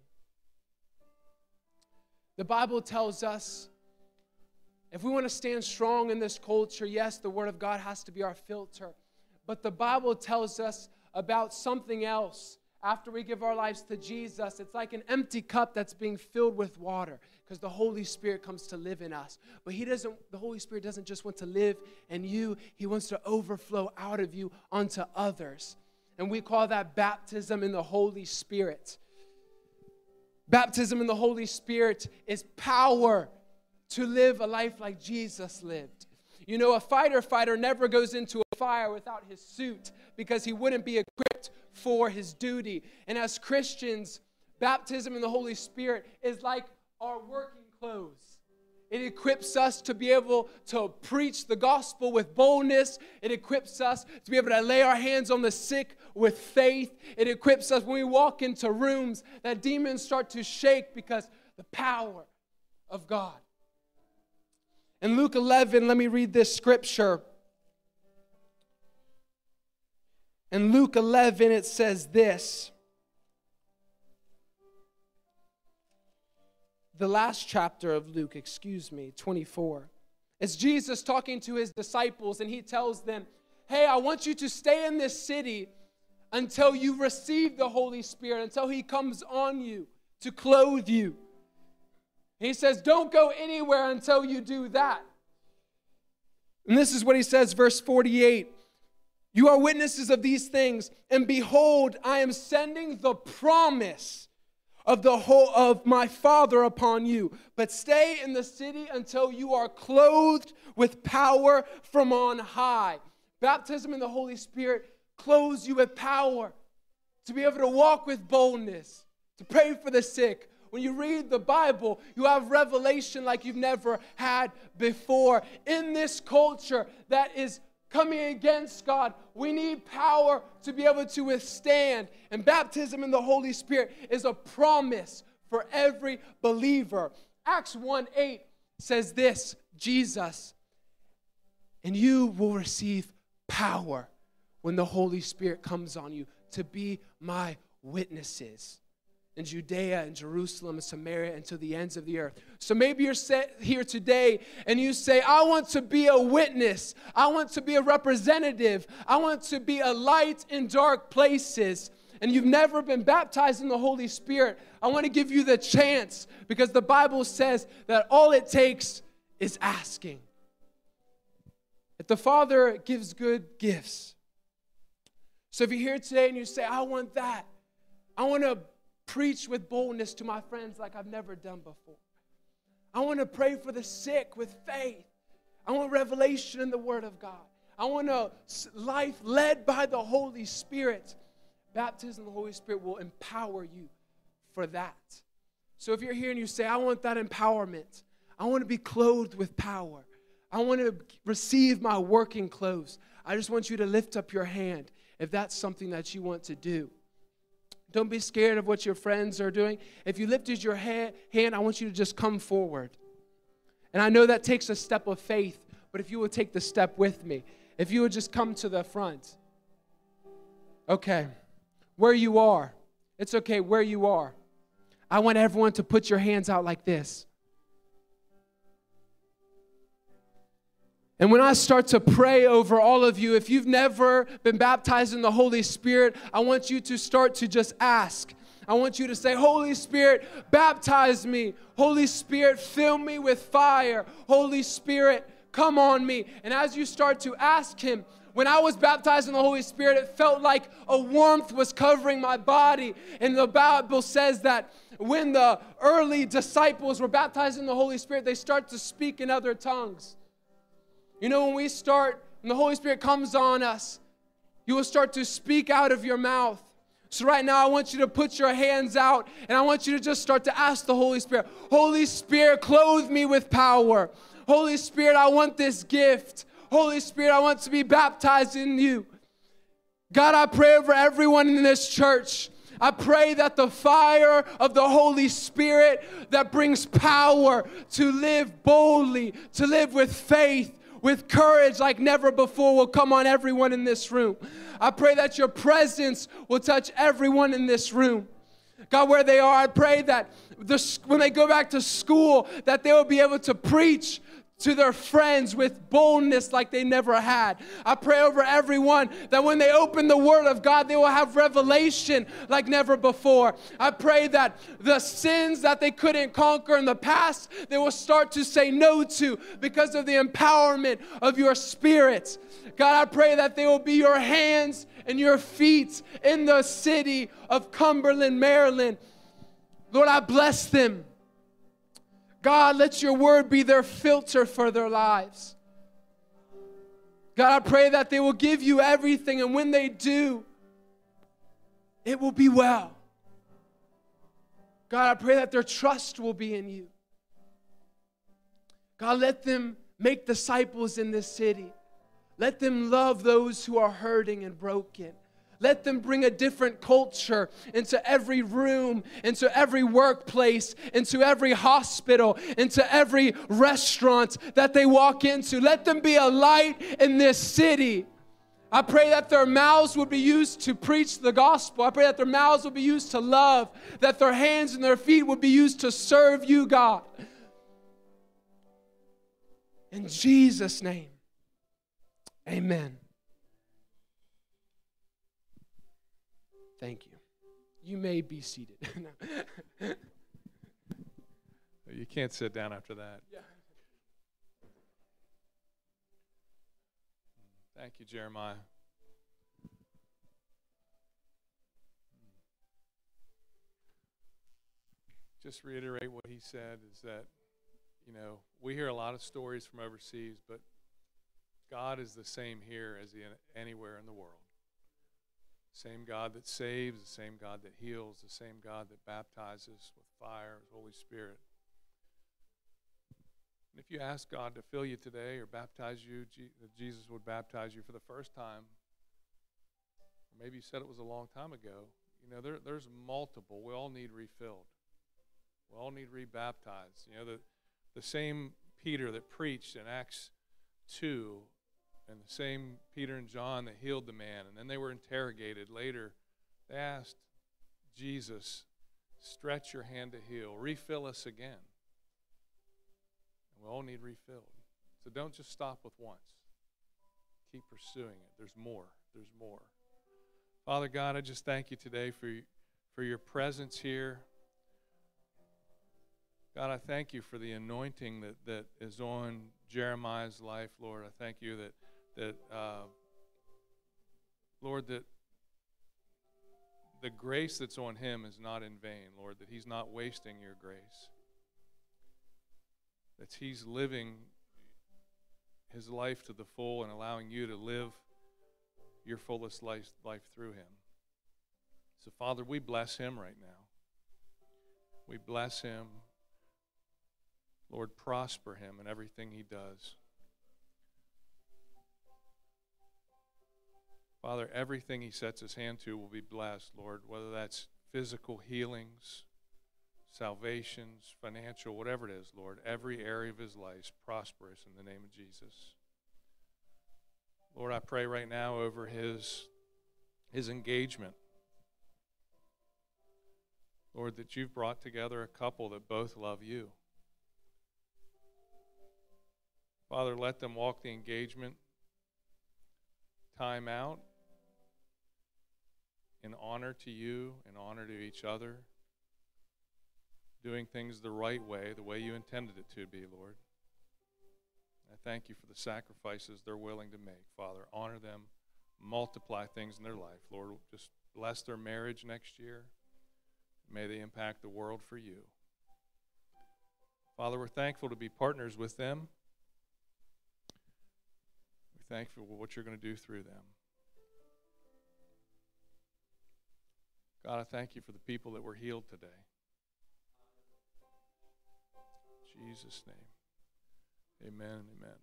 S2: The Bible tells us if we want to stand strong in this culture, yes, the Word of God has to be our filter. But the Bible tells us about something else after we give our lives to Jesus. It's like an empty cup that's being filled with water because the Holy Spirit comes to live in us. But He doesn't, the Holy Spirit doesn't just want to live in you, He wants to overflow out of you onto others. And we call that baptism in the Holy Spirit. Baptism in the Holy Spirit is power to live a life like Jesus lived. You know, a fighter fighter never goes into a fire without his suit because he wouldn't be equipped for his duty. And as Christians, baptism in the Holy Spirit is like our working clothes. It equips us to be able to preach the gospel with boldness. It equips us to be able to lay our hands on the sick with faith. It equips us when we walk into rooms that demons start to shake because the power of God. In Luke 11, let me read this scripture. In Luke 11, it says this. The last chapter of Luke, excuse me, 24. It's Jesus talking to his disciples, and he tells them, Hey, I want you to stay in this city until you receive the Holy Spirit, until he comes on you to clothe you. He says, Don't go anywhere until you do that. And this is what he says, verse 48. You are witnesses of these things, and behold, I am sending the promise of the whole of my Father upon you. But stay in the city until you are clothed with power from on high. Baptism in the Holy Spirit clothes you with power to be able to walk with boldness, to pray for the sick, when you read the Bible, you have revelation like you've never had before. In this culture that is coming against God, we need power to be able to withstand. And baptism in the Holy Spirit is a promise for every believer. Acts 1 8 says this Jesus, and you will receive power when the Holy Spirit comes on you to be my witnesses in Judea and Jerusalem and Samaria and to the ends of the earth. So maybe you're here today and you say, I want to be a witness. I want to be a representative. I want to be a light in dark places. And you've never been baptized in the Holy Spirit. I want to give you the chance because the Bible says that all it takes is asking. If the Father gives good gifts. So if you're here today and you say, I want that, I want to preach with boldness to my friends like I've never done before. I want to pray for the sick with faith. I want revelation in the Word of God. I want a life led by the Holy Spirit. Baptism of the Holy Spirit will empower you for that. So if you're here and you say, I want that empowerment, I want to be clothed with power, I want to receive my working clothes, I just want you to lift up your hand if that's something that you want to do. Don't be scared of what your friends are doing. If you lifted your hand, I want you to just come forward. And I know that takes a step of faith, but if you would take the step with me, if you would just come to the front. Okay, where you are, it's okay where you are. I want everyone to put your hands out like this. And when I start to pray over all of you, if you've never been baptized in the Holy Spirit, I want you to start to just ask. I want you to say, Holy Spirit, baptize me. Holy Spirit, fill me with fire. Holy Spirit, come on me. And as you start to ask Him, when I was baptized in the Holy Spirit, it felt like a warmth was covering my body. And the Bible says that when the early disciples were baptized in the Holy Spirit, they start to speak in other tongues. You know, when we start, when the Holy Spirit comes on us, you will start to speak out of your mouth. So, right now, I want you to put your hands out and I want you to just start to ask the Holy Spirit Holy Spirit, clothe me with power. Holy Spirit, I want this gift. Holy Spirit, I want to be baptized in you. God, I pray over everyone in this church. I pray that the fire of the Holy Spirit that brings power to live boldly, to live with faith, with courage like never before will come on everyone in this room. I pray that your presence will touch everyone in this room. God, where they are, I pray that the, when they go back to school, that they will be able to preach to their friends with boldness like they never had. I pray over everyone that when they open the Word of God, they will have revelation like never before. I pray that the sins that they couldn't conquer in the past, they will start to say no to because of the empowerment of your Spirit. God, I pray that they will be your hands and your feet in the city of Cumberland, Maryland. Lord, I bless them. God, let your word be their filter for their lives. God, I pray that they will give you everything, and when they do, it will be well. God, I pray that their trust will be in you. God, let them make disciples in this city. Let them love those who are hurting and broken. Let them bring a different culture into every room, into every workplace, into every hospital, into every restaurant that they walk into. Let them be a light in this city. I pray that their mouths would be used to preach the gospel. I pray that their mouths would be used to love, that their hands and their feet would be used to serve you, God. In Jesus' name, amen. Thank you. You may be seated. (laughs)
S4: you can't sit down after that. Yeah. Thank you, Jeremiah. Just reiterate what he said is that, you know, we hear a lot of stories from overseas, but God is the same here as anywhere in the world. Same God that saves, the same God that heals, the same God that baptizes with fire, Holy Spirit. And if you ask God to fill you today or baptize you, Jesus would baptize you for the first time, or maybe you said it was a long time ago, you know, there, there's multiple. We all need refilled. We all need rebaptized. You know, the, the same Peter that preached in Acts 2 and the same Peter and John that healed the man. And then they were interrogated later. They asked Jesus, Stretch your hand to heal, refill us again. And we all need refilled. So don't just stop with once, keep pursuing it. There's more. There's more. Father God, I just thank you today for, for your presence here. God, I thank you for the anointing that, that is on Jeremiah's life, Lord. I thank you that, that uh, Lord, that the grace that's on him is not in vain, Lord, that he's not wasting your grace. That he's living his life to the full and allowing you to live your fullest life, life through him. So, Father, we bless him right now. We bless him. Lord, prosper him in everything he does. Father, everything he sets his hand to will be blessed, Lord, whether that's physical healings, salvations, financial, whatever it is, Lord. Every area of his life is prosperous in the name of Jesus. Lord, I pray right now over his, his engagement. Lord, that you've brought together a couple that both love you. Father, let them walk the engagement time out in honor to you, in honor to each other, doing things the right way, the way you intended it to be, Lord. I thank you for the sacrifices they're willing to make, Father. Honor them, multiply things in their life, Lord. Just bless their marriage next year. May they impact the world for you. Father, we're thankful to be partners with them. We're thankful for what you're going to do through them. God, I thank you for the people that were healed today. In Jesus' name. Amen amen.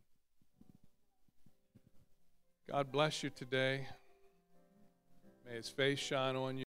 S4: God bless you today. May his face shine on you.